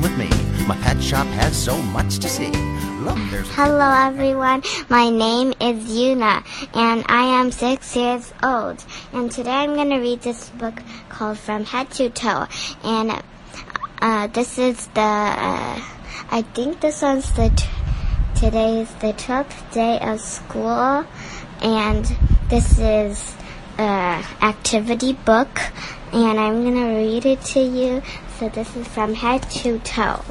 with me. My pet shop has so much to see. Look, Hello everyone, my name is Yuna and I am six years old and today I'm going to read this book called From Head to Toe and uh, this is the, uh, I think this one's the, t- today is the 12th day of school and this is uh, activity book and I'm going to read it to you. So this is From Head to Toe.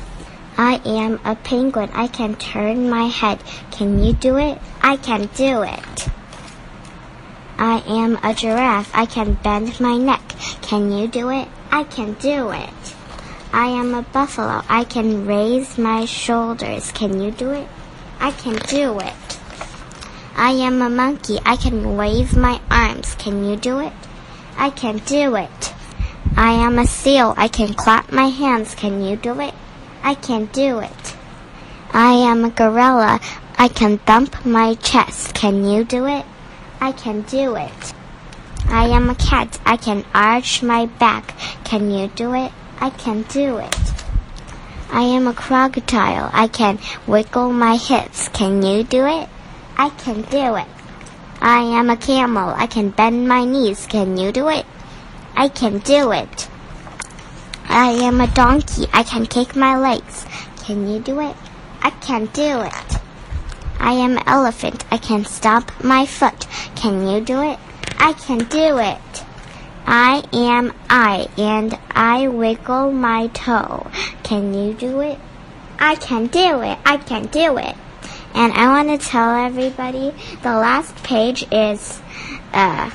I am a penguin. I can turn my head. Can you do it? I can do it. I am a giraffe. I can bend my neck. Can you do it? I can do it. I am a buffalo. I can raise my shoulders. Can you do it? I can do it. I am a monkey. I can wave my arms. Can you do it? I can do it. I am a seal. I can clap my hands. Can you do it? I can do it. I am a gorilla. I can thump my chest. Can you do it? I can do it. I am a cat. I can arch my back. Can you do it? I can do it. I am a crocodile. I can wiggle my hips. Can you do it? I can do it. I am a camel. I can bend my knees. Can you do it? I can do it. I am a donkey. I can kick my legs. Can you do it? I can do it. I am an elephant. I can stomp my foot. Can you do it? I can do it. I am I and I wiggle my toe. Can you do it? I can do it. I can do it. And I want to tell everybody the last page is uh,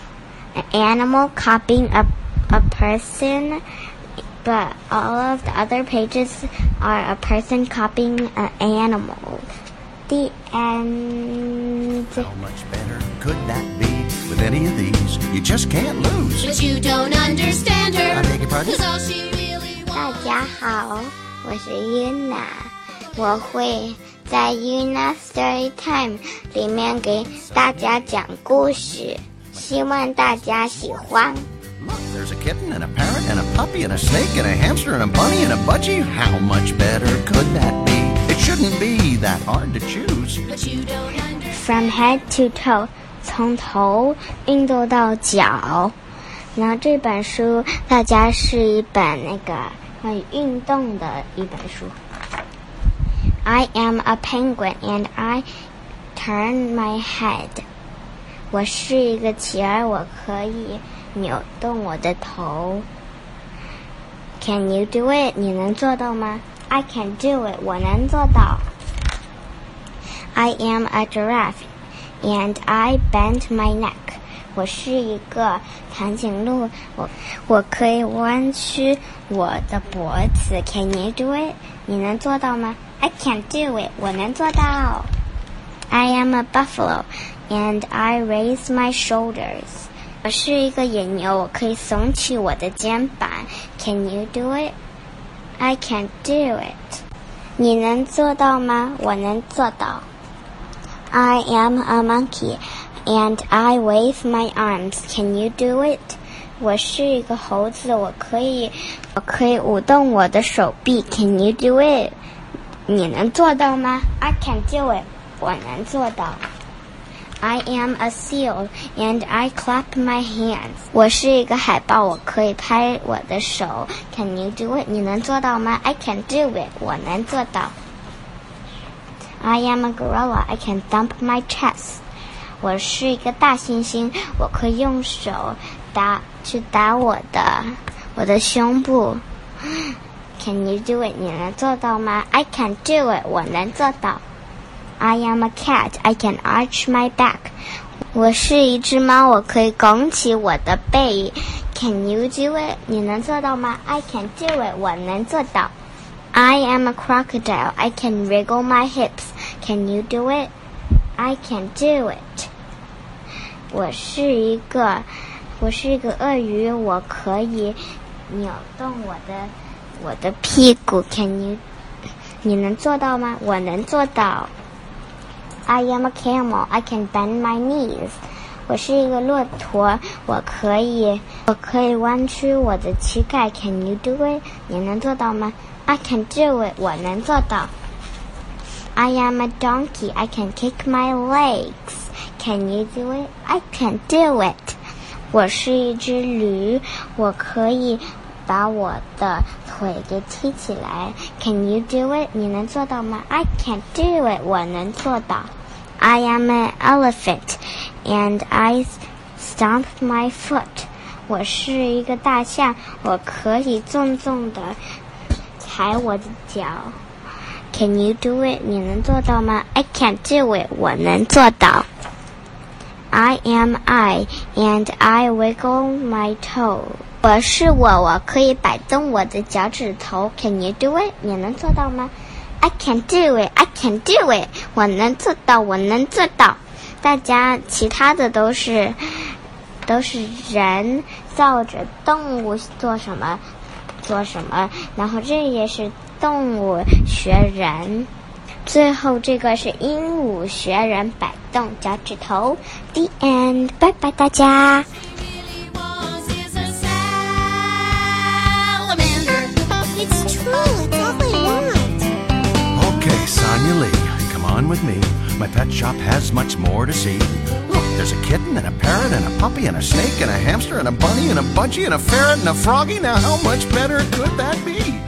an animal copying a, a person but all of the other pages are a person copying an animal. The end. How much better could that be with any of these? You just can't lose. But you don't understand I her. beg your pardon? Cause all she really 大 wants. 家好，我是 Yuna，我会 在 Yuna Story Time 里面给大家讲故事，希望大家喜欢。Look, there's a kitten and a parrot and a puppy and a snake and a hamster and a bunny and a budgie. How much better could that be? It shouldn't be that hard to choose. But you don't understand. From head to toe，从头运动到脚。然后这本书大家是一本那个关于运动的一本书。I am a penguin and I turn my head。我是一个企鹅，我可以扭动我的头。Can you do it？你能做到吗？I can do it。我能做到。I am a giraffe and I bend my neck. 我是一个长颈鹿，我我可以弯曲我的脖子。Can you do it？你能做到吗 ？I can do it。我能做到。I am a buffalo and I raise my shoulders. 我是一个野牛，我可以耸起我的肩膀。Can you do it? I can do it. 你能做到吗？我能做到。I am a monkey and I wave my arms. Can you do it? 我是一个猴子，我可以，我可以舞动我的手臂。Can you do it? 你能做到吗？I can do it. 我能做到。I am a seal and I clap my hands. 我是一个海豹，我可以拍我的手。Can you do it? 你能做到吗？I can do it. 我能做到。I am a gorilla. I can thump my chest. 我是一个大猩猩，我可以用手打去打我的我的胸部。Can you do it? 你能做到吗？I can do it. 我能做到。I am a cat. I can arch my back. 我是一只猫，我可以拱起我的背。Can you do it? 你能做到吗？I can do it. 我能做到。I am a crocodile. I can wriggle my hips. Can you do it? I can do it. 我是一个，我是一个鳄鱼，我可以扭动我的 我的屁股。Can you？你能做到吗？我能做到。I am a camel. I can bend my knees. 我是一个骆驼，我可以，我可以弯曲我的膝盖。Can you do it? 你能做到吗 I can do it，我能做到。I am a donkey. I can kick my legs. Can you do it? I can do it. 我是一只驴，我可以 把我的腿给踢起来。Can you do it? 你能做到吗？I can do it. 我能做到。I am an elephant, and I stomp my foot. 我是一个大象，我可以重重的踩我的脚。Can you do it? 你能做到吗？I can do it. 我能做到。I am I, and I wiggle my toe. 我是我，我可以摆动我的脚趾头。Can you do it? 你能做到吗？I can do it. I can do it. 我能做到，我能做到。大家其他的都是都是人造着动物做什么做什么，然后这也是动物学人。最后这个是鹦鹉学人摆动脚趾头。The end，拜拜大家。With me. My pet shop has much more to see. Look, there's a kitten and a parrot and a puppy and a snake and a hamster and a bunny and a budgie and a ferret and a froggy. Now, how much better could that be?